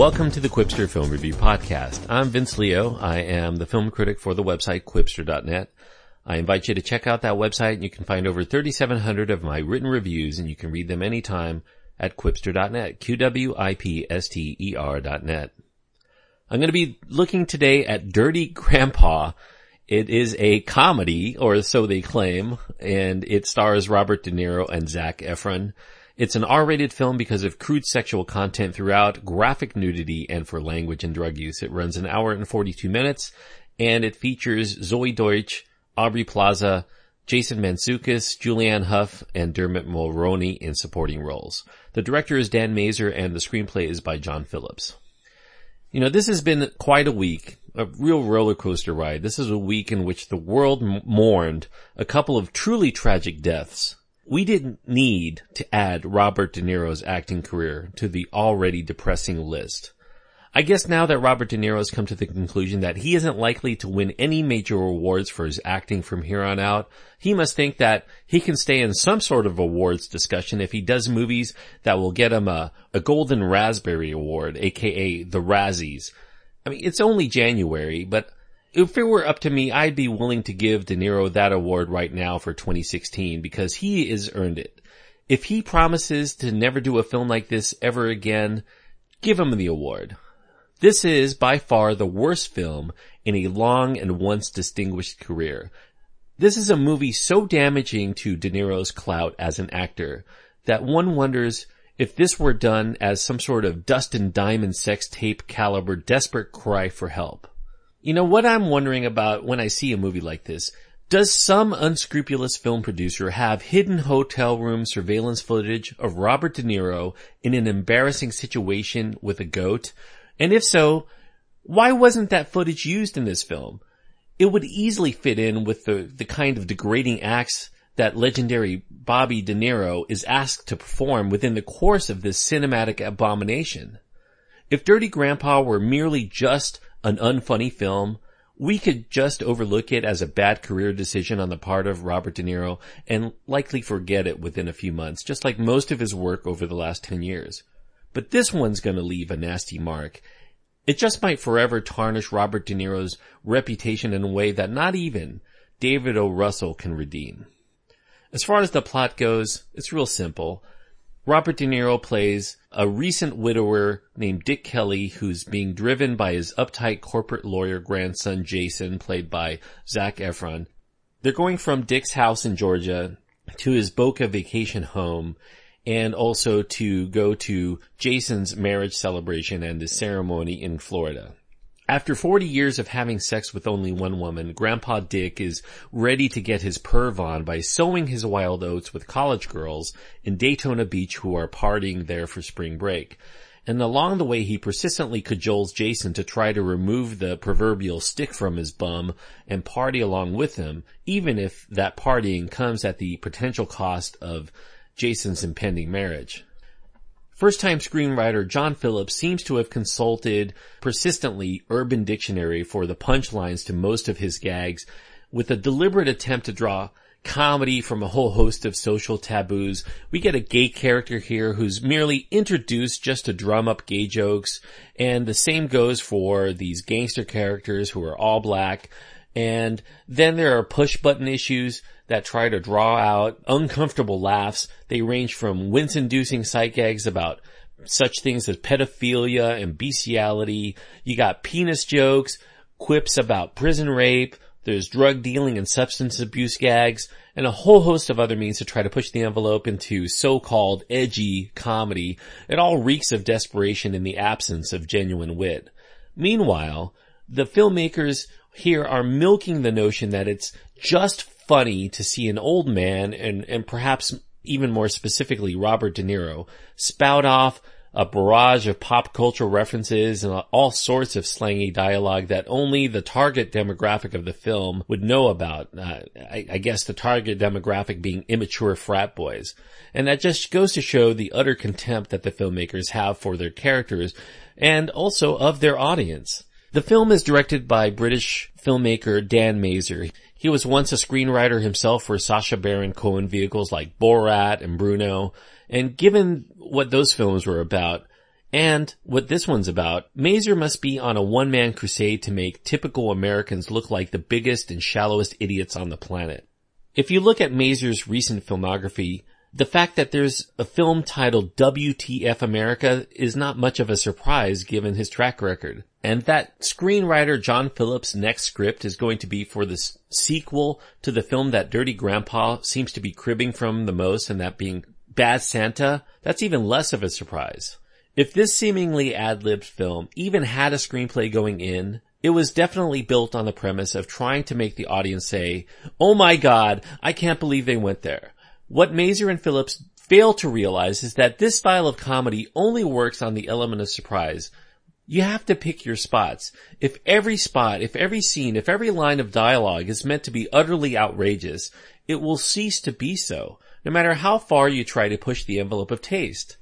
Welcome to the Qwipster Film Review Podcast. I'm Vince Leo. I am the film critic for the website Qwipster.net. I invite you to check out that website and you can find over 3,700 of my written reviews and you can read them anytime at qwipster.net, Q-W-I-P-S-T-E-R dot net. I'm going to be looking today at Dirty Grandpa. It is a comedy, or so they claim, and it stars Robert De Niro and Zac Efron. It's an R-rated film because of crude sexual content throughout, graphic nudity, and for language and drug use. It runs an hour and 42 minutes, and it features Zoey Deutch, Aubrey Plaza, Jason Mantzoukas, Julianne Hough, and Dermot Mulroney in supporting roles. The director is Dan Mazer, and the screenplay is by John Phillips. You know, this has been quite a week, a real roller coaster ride. This is a week in which the world mourned a couple of truly tragic deaths we didn't need to add Robert De Niro's acting career to the already depressing list. I guess now that Robert De Niro has come to the conclusion that he isn't likely to win any major awards for his acting from here on out, he must think that he can stay in some sort of awards discussion if he does movies that will get him a, a Golden Raspberry Award, aka the Razzies. I mean, it's only January, but if it were up to me, I'd be willing to give De Niro that award right now for 2016 because he has earned it. If he promises to never do a film like this ever again, give him the award. This is by far the worst film in a long and once distinguished career. This is a movie so damaging to De Niro's clout as an actor that one wonders if this were done as some sort of dust Dustin Diamond sex tape caliber desperate cry for help. You know, what I'm wondering about when I see a movie like this, does some unscrupulous film producer have hidden hotel room surveillance footage of Robert De Niro in an embarrassing situation with a goat? And if so, why wasn't that footage used in this film? It would easily fit in with the, the kind of degrading acts that legendary Bobby De Niro is asked to perform within the course of this cinematic abomination. If Dirty Grandpa were merely just an unfunny film, we could just overlook it as a bad career decision on the part of Robert De Niro and likely forget it within a few months, just like most of his work over the last 10 years. But this one's gonna leave a nasty mark. It just might forever tarnish Robert De Niro's reputation in a way that not even David O. Russell can redeem. As far as the plot goes, it's real simple. Robert De Niro plays a recent widower named Dick Kelly who's being driven by his uptight corporate lawyer grandson Jason, played by Zac Efron. They're going from Dick's house in Georgia to his Boca vacation home and also to go to Jason's marriage celebration and the ceremony in Florida. After 40 years of having sex with only one woman, Grandpa Dick is ready to get his perv on by sowing his wild oats with college girls in Daytona Beach who are partying there for spring break. And along the way he persistently cajoles Jason to try to remove the proverbial stick from his bum and party along with him, even if that partying comes at the potential cost of Jason's impending marriage. First time screenwriter John Phillips seems to have consulted persistently Urban Dictionary for the punchlines to most of his gags with a deliberate attempt to draw comedy from a whole host of social taboos. We get a gay character here who's merely introduced just to drum up gay jokes, and the same goes for these gangster characters who are all black. And then there are push button issues that try to draw out uncomfortable laughs. They range from wince-inducing sight gags about such things as pedophilia and bestiality. You got penis jokes, quips about prison rape. There's drug dealing and substance abuse gags and a whole host of other means to try to push the envelope into so-called edgy comedy. It all reeks of desperation in the absence of genuine wit. Meanwhile, the filmmakers here are milking the notion that it's just funny to see an old man and, and perhaps even more specifically Robert De Niro spout off a barrage of pop culture references and all sorts of slangy dialogue that only the target demographic of the film would know about. Uh, I, I, guess the target demographic being immature frat boys. And that just goes to show the utter contempt that the filmmakers have for their characters and also of their audience. The film is directed by British filmmaker Dan Mazer. He was once a screenwriter himself for Sacha Baron Cohen vehicles like Borat and Bruno. And given what those films were about, And what this one's about, Mazer must be on a one-man crusade to make typical Americans look like the biggest and shallowest idiots on the planet. If you look at Mazer's recent filmography, the fact that there's a film titled WTF America is not much of a surprise given his track record. And that screenwriter John Phillips' next script is going to be for this sequel to the film that Dirty Grandpa seems to be cribbing from the most and that being Bad Santa, that's even less of a surprise. If this seemingly ad-libbed film even had a screenplay going in, it was definitely built on the premise of trying to make the audience say, oh my god, I can't believe they went there. What Mazer and Phillips fail to realize is that this style of comedy only works on the element of surprise. You have to pick your spots. If every spot, if every scene, if every line of dialogue is meant to be utterly outrageous, it will cease to be so, no matter how far you try to push the envelope of taste.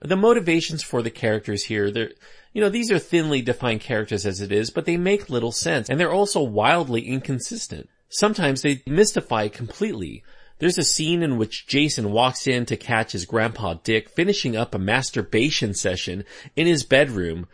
The motivations for the characters here, they're, you know, these are thinly defined characters as it is, but they make little sense, and they're also wildly inconsistent. Sometimes they mystify completely. There's a scene in which Jason walks in to catch his grandpa Dick finishing up a masturbation session in his bedroom,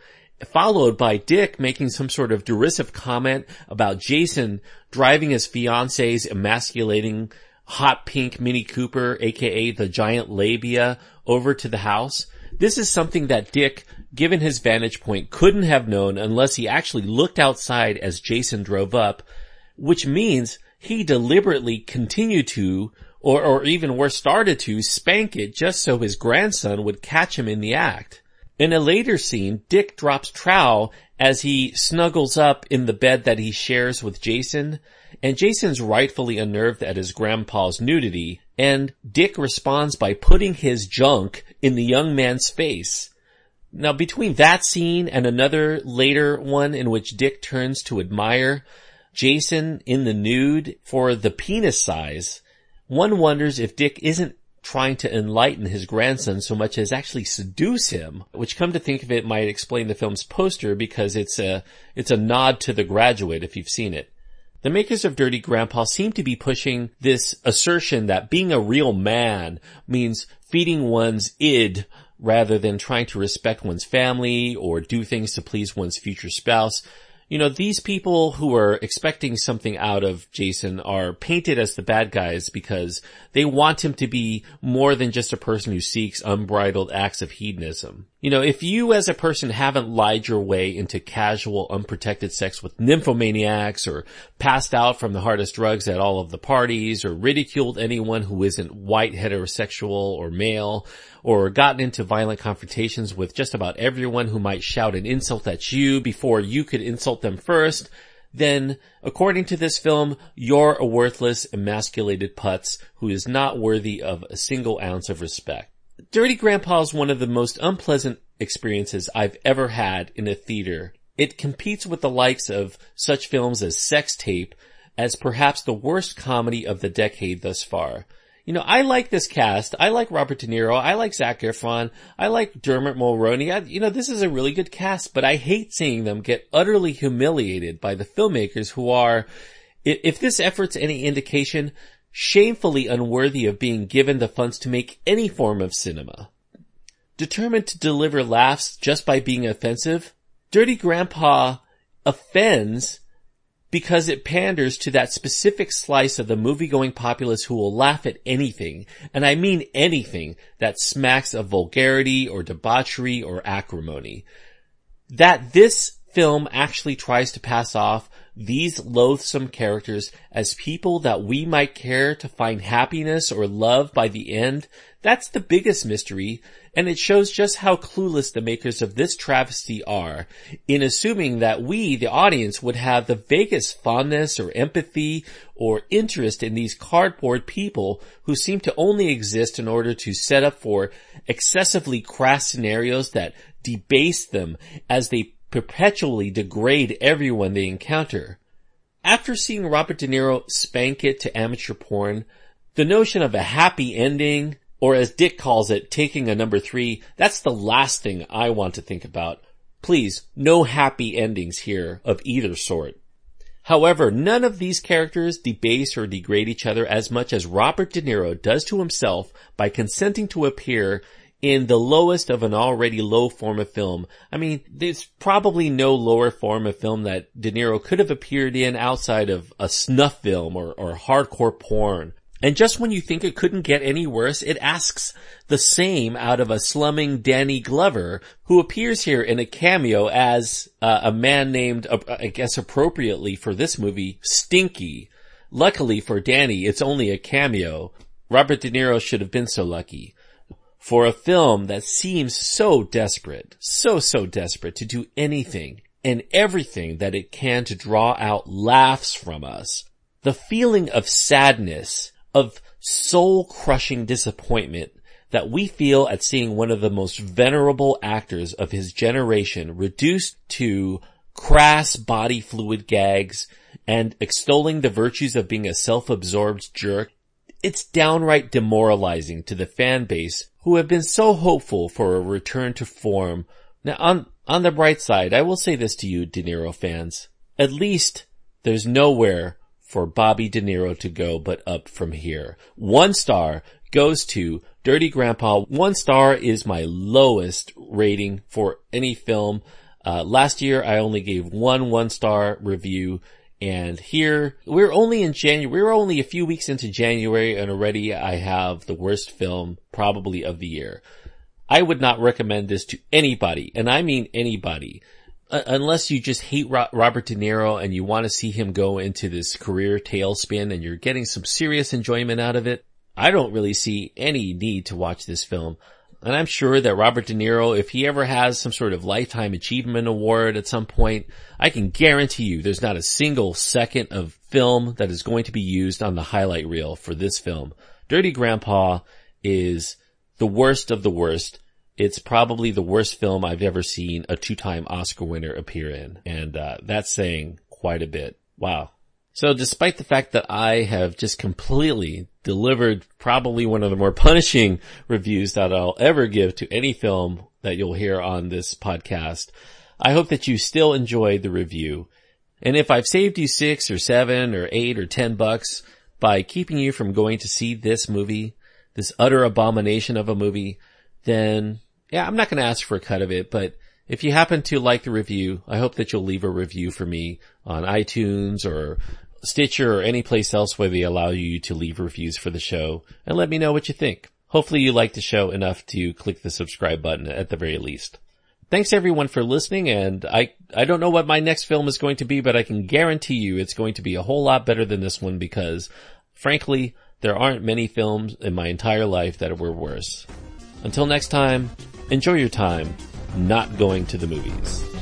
followed by Dick making some sort of derisive comment about Jason driving his fiance's emasculating hot pink Mini Cooper, aka the giant labia, over to the house. This is something that Dick, given his vantage point, couldn't have known unless he actually looked outside as Jason drove up, which means he deliberately continued to, or, or even worse started to, spank it just so his grandson would catch him in the act. In a later scene, Dick drops trow as he snuggles up in the bed that he shares with Jason, and Jason's rightfully unnerved at his grandpa's nudity, and Dick responds by putting his junk in the young man's face. Now between that scene and another later one in which Dick turns to admire Jason in the nude for the penis size, one wonders if Dick isn't trying to enlighten his grandson so much as actually seduce him, which come to think of it might explain the film's poster because it's a, it's a nod to the graduate if you've seen it. The makers of Dirty Grandpa seem to be pushing this assertion that being a real man means feeding one's id rather than trying to respect one's family or do things to please one's future spouse you know, these people who are expecting something out of Jason are painted as the bad guys because they want him to be more than just a person who seeks unbridled acts of hedonism. You know, if you as a person haven't lied your way into casual, unprotected sex with nymphomaniacs or passed out from the hardest drugs at all of the parties or ridiculed anyone who isn't white, heterosexual, or male, or gotten into violent confrontations with just about everyone who might shout an insult at you before you could insult them first, then, according to this film, you're a worthless, emasculated putz who is not worthy of a single ounce of respect. Dirty Grandpa is one of the most unpleasant experiences I've ever had in a theater. It competes with the likes of such films as Sex Tape as perhaps the worst comedy of the decade thus far you know, I like this cast. I like Robert De Niro. I like Zac Efron. I like Dermot Mulroney. I, you know, this is a really good cast, but I hate seeing them get utterly humiliated by the filmmakers who are, if this effort's any indication, shamefully unworthy of being given the funds to make any form of cinema. Determined to deliver laughs just by being offensive, Dirty Grandpa offends because it panders to that specific slice of the movie-going populace who will laugh at anything, and I mean anything that smacks of vulgarity or debauchery or acrimony. That this film actually tries to pass off these loathsome characters as people that we might care to find happiness or love by the end, that's the biggest mystery and it shows just how clueless the makers of this travesty are in assuming that we, the audience, would have the vaguest fondness or empathy or interest in these cardboard people who seem to only exist in order to set up for excessively crass scenarios that debase them as they perpetually degrade everyone they encounter. After seeing Robert De Niro spank it to amateur porn, the notion of a happy ending, or as Dick calls it, taking a number three, that's the last thing I want to think about. Please, no happy endings here of either sort. However, none of these characters debase or degrade each other as much as Robert De Niro does to himself by consenting to appear in the lowest of an already low form of film. I mean, there's probably no lower form of film that De Niro could have appeared in outside of a snuff film or, or hardcore porn. And just when you think it couldn't get any worse, it asks the same out of a slumming Danny Glover, who appears here in a cameo as uh, a man named, uh, I guess appropriately for this movie, Stinky. Luckily for Danny, it's only a cameo. Robert De Niro should have been so lucky. For a film that seems so desperate, so, so desperate to do anything and everything that it can to draw out laughs from us, the feeling of sadness of soul crushing disappointment that we feel at seeing one of the most venerable actors of his generation reduced to crass body fluid gags and extolling the virtues of being a self-absorbed jerk. It's downright demoralizing to the fan base who have been so hopeful for a return to form. Now on, on the bright side, I will say this to you, De Niro fans. At least there's nowhere for Bobby De Niro to go but up from here. One star goes to Dirty Grandpa. One star is my lowest rating for any film. Uh, last year I only gave one one star review and here we're only in January, we're only a few weeks into January and already I have the worst film probably of the year. I would not recommend this to anybody and I mean anybody uh, unless you just hate Ro- Robert De Niro and you want to see him go into this career tailspin and you're getting some serious enjoyment out of it, I don't really see any need to watch this film. And I'm sure that Robert De Niro, if he ever has some sort of lifetime achievement award at some point, I can guarantee you there's not a single second of film that is going to be used on the highlight reel for this film. Dirty Grandpa is the worst of the worst it's probably the worst film I've ever seen a two-time Oscar winner appear in. And, uh, that's saying quite a bit. Wow. So despite the fact that I have just completely delivered probably one of the more punishing reviews that I'll ever give to any film that you'll hear on this podcast, I hope that you still enjoyed the review. And if I've saved you six or seven or eight or ten bucks by keeping you from going to see this movie, this utter abomination of a movie, then yeah, I'm not going to ask for a cut of it, but if you happen to like the review, I hope that you'll leave a review for me on iTunes or Stitcher or any place else where they allow you to leave reviews for the show and let me know what you think. Hopefully you like the show enough to click the subscribe button at the very least. Thanks everyone for listening and I, I don't know what my next film is going to be, but I can guarantee you it's going to be a whole lot better than this one because frankly, there aren't many films in my entire life that were worse. Until next time, enjoy your time not going to the movies.